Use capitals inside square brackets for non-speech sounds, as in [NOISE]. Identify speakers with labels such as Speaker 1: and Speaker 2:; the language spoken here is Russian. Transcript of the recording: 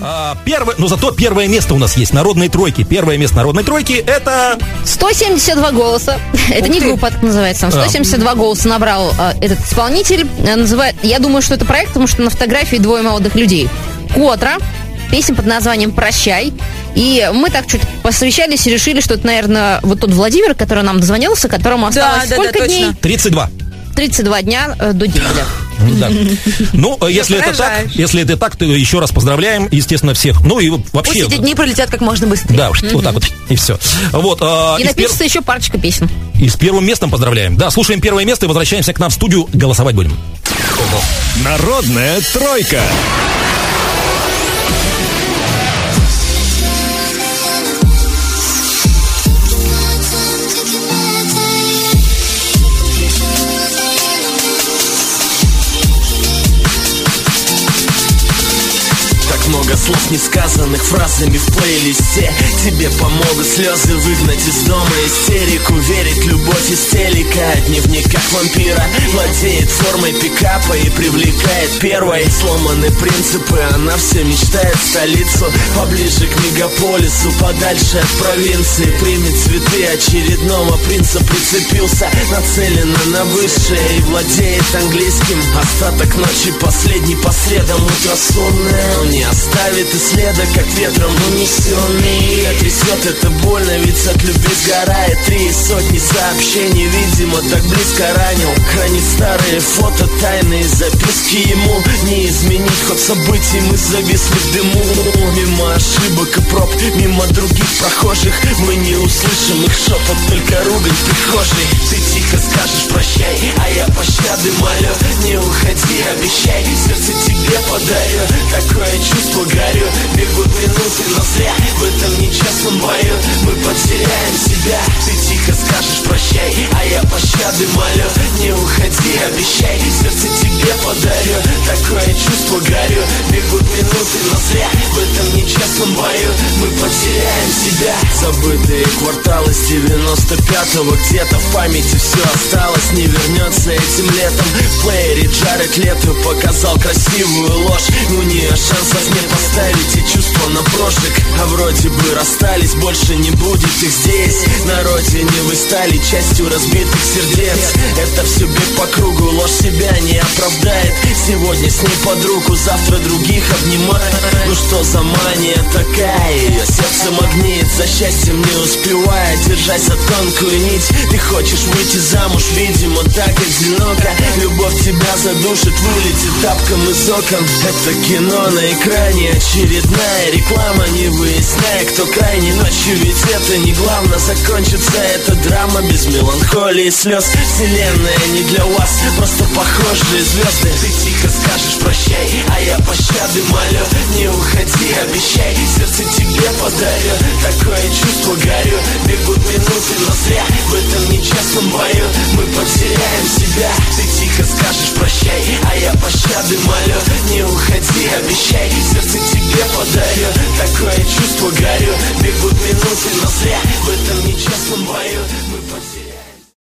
Speaker 1: А, первое, но зато первое место у нас есть. Народной тройки. Первое место народной тройки это...
Speaker 2: 172 голоса. Это не группа, так называется. 172 голоса набрал э, этот исполнитель. Э, Называет, я думаю, что это проект, потому что на фотографии двое молодых людей. Котра, песня под названием «Прощай». И мы так чуть посовещались и решили, что это, наверное, вот тот Владимир, который нам дозвонился, которому осталось
Speaker 3: да, да,
Speaker 2: сколько
Speaker 3: точно.
Speaker 2: дней?
Speaker 1: 32.
Speaker 2: 32 дня э, до дембеля.
Speaker 1: Да. [LAUGHS] Ну, э, если это так, если это так, то еще раз поздравляем, естественно, всех. Ну и
Speaker 3: Пусть
Speaker 1: вообще...
Speaker 3: эти дни пролетят как можно быстрее.
Speaker 1: Да, вот так вот, и все. Вот, а,
Speaker 2: И напишется еще парочка песен.
Speaker 1: и с первым местом поздравляем. Да, слушаем первое место и возвращаемся к нам в студию. Голосовать будем.
Speaker 4: Народная тройка.
Speaker 5: Слов несказанных фразами в плейлисте. Тебе помогут слезы выгнать из дома истерику. Верить любовь из телека От дневника вампира. Владеет формой пикапа и привлекает первой. Сломаны принципы, она все мечтает столицу. Поближе к мегаполису, подальше от провинции. Примет цветы очередного принца Прицепился нацеленно на высшее. И владеет английским. Остаток ночи последний по средам Утро сонное, он не оставит и следа Как ветром унесенный И трясет это больно, ведь от любви сгорает Три сотни сообщений, видимо, так близко ранил. Хранит старые фото, тайные записки ему ход событий, мы зависли в дыму. Мимо ошибок и проб, мимо других прохожих Мы не услышим их шепот, только ругань прихожей. Ты тихо скажешь прощай, а я пощады молю. Не уходи, обещай, сердце тебе подарю Такое чувство горю, бегут минуты, но зря В этом нечестном бою. Мы потеряем себя Ты тихо скажешь прощай, а я пощады молю. Не уходи, обещай, сердце тебе подарю Такое чувство горю, бегут минуты, но зря. В этом нечестном бою. Мы потеряем себя. Забытые кварталы с 95-го Где-то в памяти все осталось, не вернется этим летом. В плеере Джаред Лето показал красивую ложь. У нее шансов не поставить на прошек А вроде бы расстались, больше не будет их здесь. На родине вы стали частью разбитых сердец. Это все бег по кругу, ложь себя не оправдает. Сегодня с ней под руку, завтра других обнимает. Ну что за мания такая, сердце магнит За счастьем не успевая, держась за тонкую нить. Ты хочешь выйти замуж, видимо, так одиноко. Любовь тебя задушит, вылетит тапком из окон Это кино на экране, очередная реклама Не выясняя, кто крайний ночью, ведь это не главное. Закончится эта драма без меланхолии и слез. Вселенная не для вас, просто похожие звезды. Ты тихо скажешь прощай, а я пощады молю. Не уходи, обещай, сердце тебе подарю. Такое чувство горю, В этом нечестном бою мы потеряем себя. Ты тихо скажешь прощай, а я пощады молю. Не уходи, обещай, сердце тебе подарю Такое чувство горю,